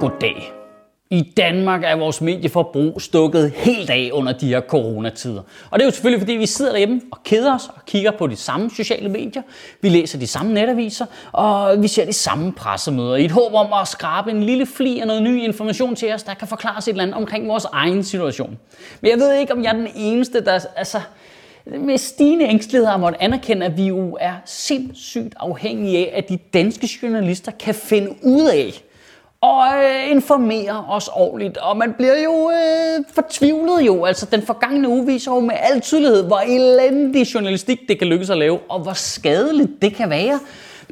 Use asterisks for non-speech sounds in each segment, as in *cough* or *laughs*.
Goddag. I Danmark er vores medieforbrug stukket helt af under de her coronatider. Og det er jo selvfølgelig, fordi vi sidder derhjemme og keder os og kigger på de samme sociale medier. Vi læser de samme netaviser, og vi ser de samme pressemøder i et håb om at skrabe en lille fli af noget ny information til os, der kan forklare os et eller andet omkring vores egen situation. Men jeg ved ikke, om jeg er den eneste, der... Altså, med stigende ængstelighed har måttet anerkende, at vi jo er sindssygt afhængige af, at de danske journalister kan finde ud af, og øh, informerer os ordentligt. Og man bliver jo øh, fortvivlet jo. Altså den forgangne uge viser jo med al tydelighed, hvor elendig journalistik det kan lykkes at lave, og hvor skadeligt det kan være.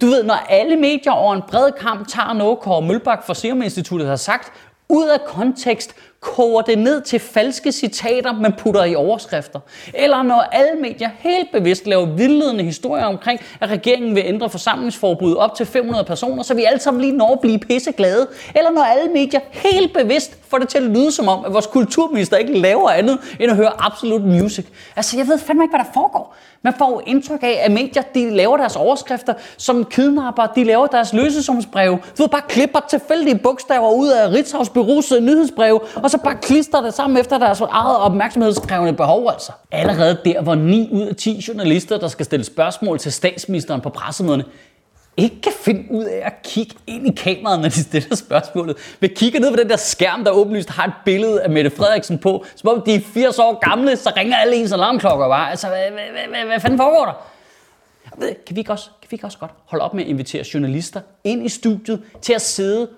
Du ved, når alle medier over en bred kamp tager noget, Kåre Mølbak fra Serum Instituttet har sagt, ud af kontekst, koger det ned til falske citater, man putter i overskrifter. Eller når alle medier helt bevidst laver vildledende historier omkring, at regeringen vil ændre forsamlingsforbuddet op til 500 personer, så vi alle sammen lige når at blive pisseglade. Eller når alle medier helt bevidst får det til at lyde som om, at vores kulturminister ikke laver andet end at høre absolut music. Altså, jeg ved fandme ikke, hvad der foregår. Man får jo indtryk af, at medier de laver deres overskrifter som kidnapper, de laver deres løsesumsbreve. Du ved, bare klipper tilfældige bogstaver ud af Ritzhavs berusede nyhedsbreve, og så bare klister det sammen efter deres eget opmærksomhedskrævende behov altså. Allerede der, hvor 9 ud af 10 journalister, der skal stille spørgsmål til statsministeren på pressemøderne, ikke kan finde ud af at kigge ind i kameraet, når de stiller spørgsmålet. Men kigger ned på den der skærm, der åbenlyst har et billede af Mette Frederiksen på. Som om de er 80 år gamle, så ringer alle ens alarmklokker bare. Altså, hvad, hvad, hvad, hvad fanden foregår der? Kan vi, ikke også, kan vi ikke også godt holde op med at invitere journalister ind i studiet til at sidde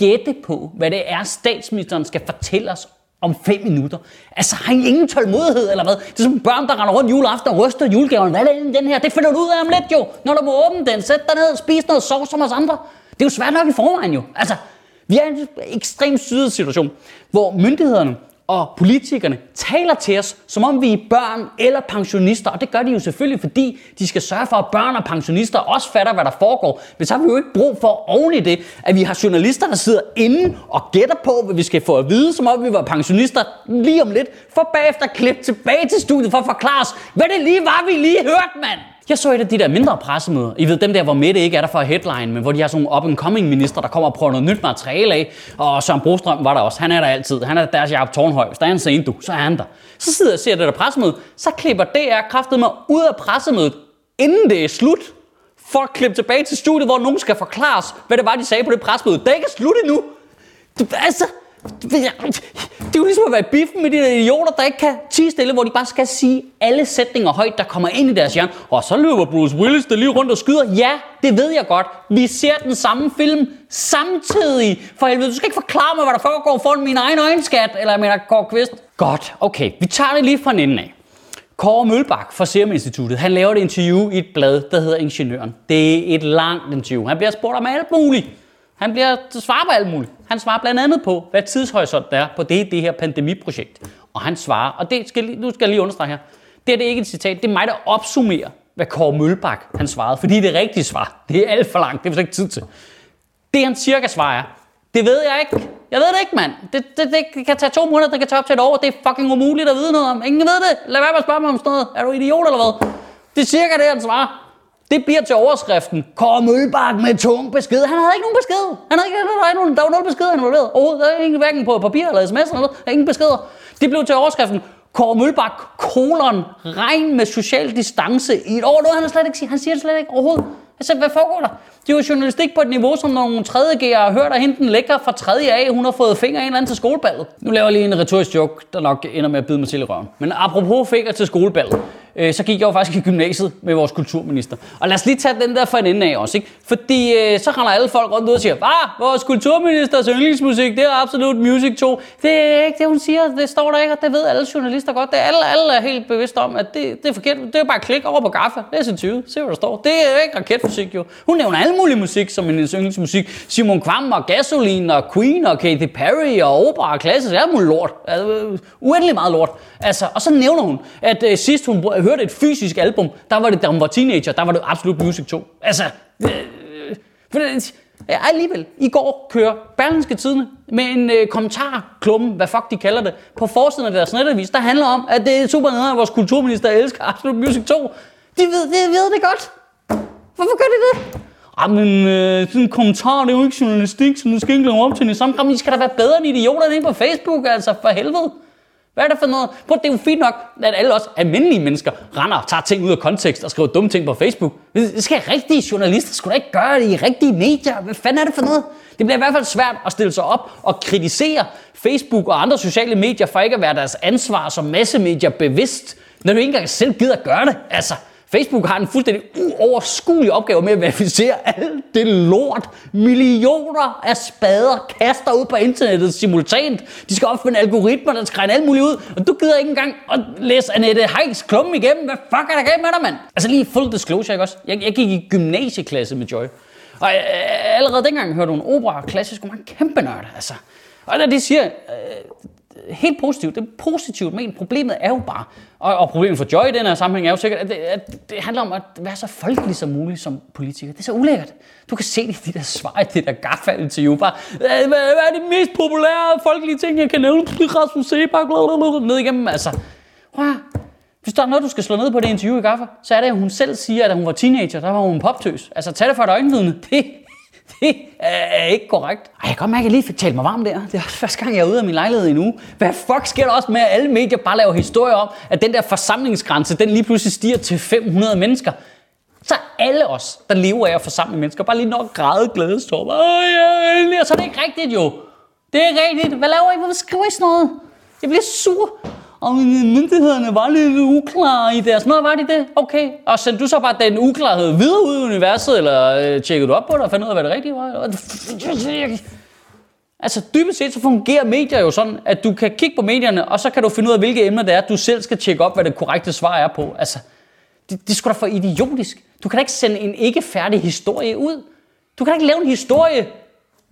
gætte på, hvad det er, statsministeren skal fortælle os om fem minutter. Altså, har I ingen tålmodighed, eller hvad? Det er som børn, der render rundt juleaften og ryster julegaverne. Hvad er det den her? Det finder du ud af om lidt jo. Når du må åbne den, sæt dig ned og spis noget sovs som os andre. Det er jo svært nok i forvejen jo. Altså, vi er i en ekstremt syret situation, hvor myndighederne og politikerne taler til os, som om vi er børn eller pensionister. Og det gør de jo selvfølgelig, fordi de skal sørge for, at børn og pensionister også fatter, hvad der foregår. Men så har vi jo ikke brug for oven i det, at vi har journalister, der sidder inde og gætter på, hvad vi skal få at vide, som om vi var pensionister lige om lidt, for bagefter klippe tilbage til studiet for at forklare os, hvad det lige var, vi lige hørte, mand. Jeg så et af de der mindre pressemøder. I ved, dem der, hvor Mette ikke er der for headline, men hvor de har sådan nogle up-and-coming minister, der kommer og prøver noget nyt materiale af. Og Søren Brostrøm var der også. Han er der altid. Han er deres Jacob Tornhøj. Hvis der er en scene, du, så er han der. Så sidder jeg og ser det der pressemøde. Så klipper DR kraftet mig ud af pressemødet, inden det er slut. For at klippe tilbage til studiet, hvor nogen skal forklares, hvad det var, de sagde på det pressemøde. Det er ikke slut endnu. Altså, det er jo ligesom at være i biffen med de der idioter, der ikke kan tige stille, hvor de bare skal sige alle sætninger højt, der kommer ind i deres hjerne. Og så løber Bruce Willis der lige rundt og skyder. Ja, det ved jeg godt. Vi ser den samme film samtidig. For helvede, du skal ikke forklare mig, hvad der foregår foran min egen øjenskat. Eller jeg mener, Kåre Kvist. Godt, okay. Vi tager det lige fra den af. Kåre Mølbak fra Serum Instituttet, han laver et interview i et blad, der hedder Ingeniøren. Det er et langt interview. Han bliver spurgt om alt muligt. Han bliver svarer på alt muligt. Han svarer blandt andet på, hvad tidshorisont der er på det, det her pandemiprojekt. Og han svarer, og det skal, nu skal jeg lige understrege her, det er det ikke et citat, det er mig, der opsummerer, hvad Kåre Mølbak han svarede, fordi det er rigtige svar. Det er alt for langt, det er ikke tid til. Det han cirka svarer det ved jeg ikke. Jeg ved det ikke, mand. Det, det, det kan tage to måneder, det kan tage op til et år. Det er fucking umuligt at vide noget om. Ingen ved det. Lad være med at spørge mig om sådan noget. Er du idiot eller hvad? Det er cirka det, han svarer. Det bliver til overskriften. Kåre Mølbak med tung besked. Han havde ikke nogen besked. Han havde ikke, der, var nogen, der var nul beskeder involveret. Overhovedet. Der er ingen hverken på papir eller sms eller noget. Der er ingen beskeder. Det blev til overskriften. Kåre Mølbak, kolon, regn med social distance i et år. Noget han slet ikke siger. Han siger det slet ikke overhovedet. Altså, hvad foregår der? Det er jo journalistik på et niveau, som nogle tredje G'er har hørt, at hende den lækker fra 3. A, hun har fået fingre en eller anden til skoleballet. Nu laver jeg lige en retorisk joke, der nok ender med at bide mig til i røven. Men apropos fingre til skoleballet øh, så gik jeg jo faktisk i gymnasiet med vores kulturminister. Og lad os lige tage den der for en ende af også, ikke? Fordi øh, så render alle folk rundt ud og siger, ah, vores kulturministers yndlingsmusik, det er absolut Music 2. Det er ikke det, hun siger, det står der ikke, og det ved alle journalister godt. Det er alle, alle er helt bevidste om, at det, det er forkert. Det er bare klik over på Gaffa, læs en 20, se hvad der står. Det er ikke raketfysik jo. Hun nævner alle mulige musik som en yndlingsmusik. Simon Kvam og Gasoline og Queen og Katy Perry og opera og klassisk, det er lort. Altså, uendelig meget lort. Altså, og så nævner hun, at øh, sidst hun hørte et fysisk album, der var det, da hun var teenager, der var det absolut Music 2. Altså, øh, øh, Ja, alligevel. I går kører Berlingske Tidene med en øh, kommentarklumme, hvad fuck de kalder det, på forsiden af deres netavis, der handler om, at det er super nederen, at vores kulturminister elsker Absolut Music 2. De ved, de ved det godt. Hvorfor gør de det? Ah, Jamen, øh, sådan en kommentar, det er jo ikke journalistik, så nu skal ikke lave op til den i samme kram. I skal da være bedre end idioterne inde på Facebook, altså, for helvede. Hvad er det for noget? Prøv, det er jo fint nok, at alle os almindelige mennesker render og tager ting ud af kontekst og skriver dumme ting på Facebook. Det skal rigtige journalister skulle da ikke gøre det i rigtige medier. Hvad fanden er det for noget? Det bliver i hvert fald svært at stille sig op og kritisere Facebook og andre sociale medier for ikke at være deres ansvar som massemedier bevidst, når du ikke engang selv gider at gøre det. Altså, Facebook har en fuldstændig uoverskuelig opgave med at verificere alt det lort, millioner af spader kaster ud på internettet simultant. De skal opfinde algoritmer, der skræner alt muligt ud, og du gider ikke engang at læse Annette Heiks klumme igennem. Hvad fuck er der galt med dig, mand? Altså lige full disclosure, ikke også? Jeg, jeg gik i gymnasieklasse med Joy. Og øh, allerede dengang hørte hun opera klassisk, og man kæmpe nørd, altså. Og da de siger, øh, helt positivt. Det er positivt, men problemet er jo bare, og, og problemet for Joy i den her sammenhæng er jo sikkert, at det, at det handler om at være så folkelig som muligt som politiker. Det er så ulækkert. Du kan se det i de der svar i det der gaffald til jo bare, hvad, hvad er det mest populære folkelige ting, jeg kan nævne? Rasmus Sebak, ned igennem, altså. Prøv hvis der er noget, du skal slå ned på det interview i Gaffa, så er det, at hun selv siger, at da hun var teenager, der var hun poptøs. Altså, tag det for et øjenvidne. Det, *laughs* det er ikke korrekt. Ej, jeg kan godt mærke, at jeg lige fik talt mig varm der. Det er også første gang, jeg er ude af min lejlighed endnu. Hvad fuck sker der også med, at alle medier bare laver historier om, at den der forsamlingsgrænse, den lige pludselig stiger til 500 mennesker? Så alle os, der lever af at forsamle mennesker, bare lige nok græde glædestår. Åh ja, endelig. Og så er det ikke rigtigt jo. Det er rigtigt. Hvad laver I? Hvorfor skriver I sådan noget? Jeg bliver sur og myndighederne var lidt uklare i deres. Nå, var de det? Okay. Og sendte du så bare den uklarhed videre ud i universet, eller øh, tjekkede du op på det og fandt ud af, hvad det rigtige var? Altså dybest set så fungerer medier jo sådan, at du kan kigge på medierne, og så kan du finde ud af, hvilke emner det er, du selv skal tjekke op, hvad det korrekte svar er på. Altså, det, det skulle da for idiotisk. Du kan da ikke sende en ikke færdig historie ud. Du kan da ikke lave en historie,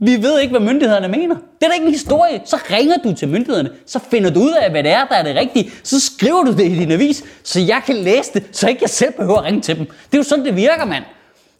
vi ved ikke, hvad myndighederne mener. Det er da ikke en historie. Så ringer du til myndighederne, så finder du ud af, hvad det er, der er det rigtige. Så skriver du det i din avis, så jeg kan læse det, så ikke jeg selv behøver at ringe til dem. Det er jo sådan, det virker, mand.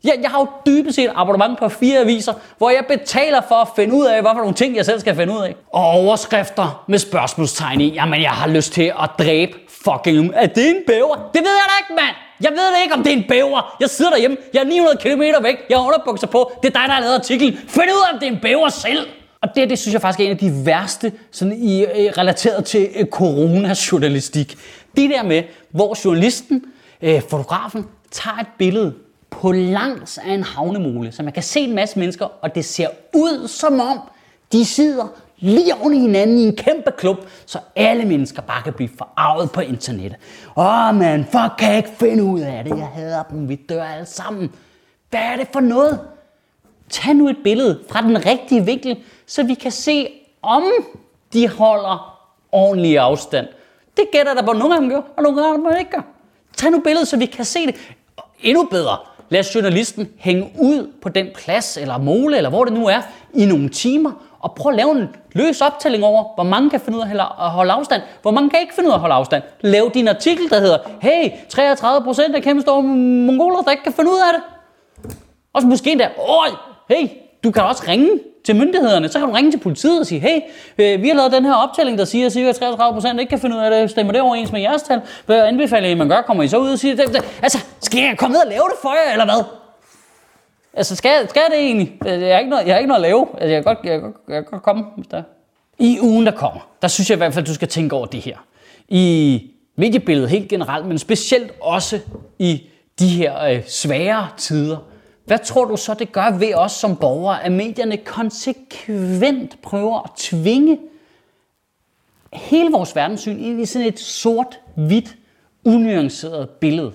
Jeg, jeg har jo dybest set abonnement på fire aviser, hvor jeg betaler for at finde ud af, hvad for nogle ting, jeg selv skal finde ud af. Og overskrifter med spørgsmålstegn i. Jamen, jeg har lyst til at dræbe fucking... Er det en bæver? Det ved jeg da ikke, mand! Jeg ved ikke, om det er en bæver. Jeg sidder derhjemme. Jeg er 900 km væk. Jeg har underbukser på. Det er dig, der har lavet artiklen. Find ud af, om det er en bæver selv. Og det, det synes jeg faktisk er en af de værste, sådan i, øh, relateret til øh, coronajournalistik. Det der med, hvor journalisten, øh, fotografen, tager et billede på langs af en havnemole, så man kan se en masse mennesker, og det ser ud som om, de sidder lige oven i hinanden i en kæmpe klub, så alle mennesker bare kan blive forarvet på internettet. Åh man, fuck kan jeg ikke finde ud af det. Jeg hader dem, vi dør alle sammen. Hvad er det for noget? Tag nu et billede fra den rigtige vinkel, så vi kan se, om de holder ordentlig afstand. Det gætter der på, nogle gange gør, og nogle gange ikke gør. Tag nu billedet, så vi kan se det. Endnu bedre, lad journalisten hænge ud på den plads, eller mole, eller hvor det nu er, i nogle timer, og prøv at lave en løs optælling over, hvor mange kan finde ud af at holde afstand, hvor mange kan ikke finde ud af at holde afstand. Lav din artikel, der hedder, hey, 33 procent af kæmpe store mongoler, der ikke kan finde ud af det. Og så måske endda, oj, hey, du kan også ringe til myndighederne. Så kan du ringe til politiet og sige, hey, øh, vi har lavet den her optælling, der siger, at cirka 33 procent ikke kan finde ud af det. Stemmer det overens med jeres tal? Hvad anbefaler I, man gør? Kommer I så ud og siger, det? altså, skal jeg komme ned og lave det for jer, eller hvad? Altså, skal, skal det egentlig? Øh, jeg har ikke noget, jeg har ikke noget at lave. Altså, jeg, kan godt, jeg, kan godt, jeg kan godt komme, hvis der I ugen, der kommer, der synes jeg i hvert fald, du skal tænke over det her. I mediebilledet helt generelt, men specielt også i de her øh, svære tider. Hvad tror du så, det gør ved os som borgere, at medierne konsekvent prøver at tvinge hele vores verdenssyn ind i sådan et sort-hvidt unuanceret billede.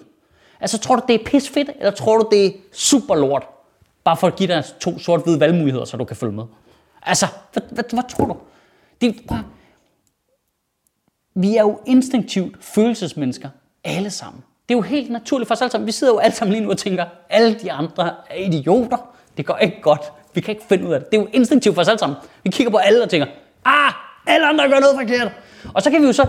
Altså, tror du, det er pis fedt, eller tror du, det er super lort? Bare for at give dig to sort-hvide valgmuligheder, så du kan følge med. Altså, hvad, hvad, hvad tror du? Det er bare... Vi er jo instinktivt følelsesmennesker, alle sammen. Det er jo helt naturligt for os alle sammen. Vi sidder jo alle sammen lige nu og tænker, alle de andre er idioter. Det går ikke godt. Vi kan ikke finde ud af det. Det er jo instinktivt for os alle sammen. Vi kigger på alle og tænker, ah, alle andre gør noget forkert. Og så kan vi jo så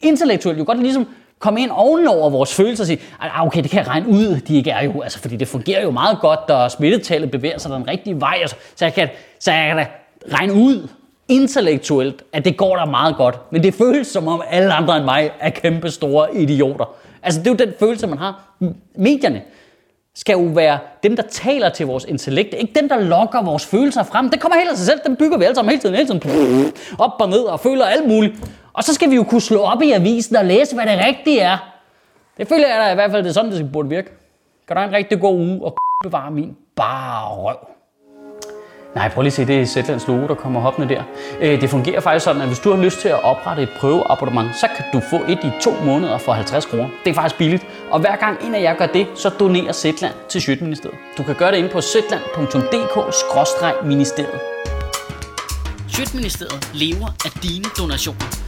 intellektuelt jo godt ligesom komme ind ovenover vores følelser og sige, ah, okay, det kan jeg regne ud, de ikke er jo, altså, fordi det fungerer jo meget godt, og smittetallet bevæger sig den rigtige vej, altså, så jeg kan, så jeg kan da regne ud intellektuelt, at det går der meget godt, men det føles som om alle andre end mig er kæmpe store idioter. Altså, det er jo den følelse, man har. Medierne skal jo være dem, der taler til vores intellekt, ikke dem, der lokker vores følelser frem. Det kommer helt af sig selv, dem bygger vi alle sammen hele tiden, hele tiden op og ned og føler alt muligt. Og så skal vi jo kunne slå op i avisen og læse, hvad det rigtige er. Det føler jeg da i hvert fald, det er sådan, det burde virke. Kan du have en rigtig god uge og *laughs* bevare min bare røv. Nej, prøv lige at se, det er Zetlands logo, der kommer hoppende der. Øh, det fungerer faktisk sådan, at hvis du har lyst til at oprette et prøveabonnement, så kan du få et i to måneder for 50 kroner. Det er faktisk billigt. Og hver gang en af jer gør det, så donerer Zetland til Sjøtministeriet. Du kan gøre det inde på zetland.dk-ministeriet. Sjøtministeriet lever af dine donationer.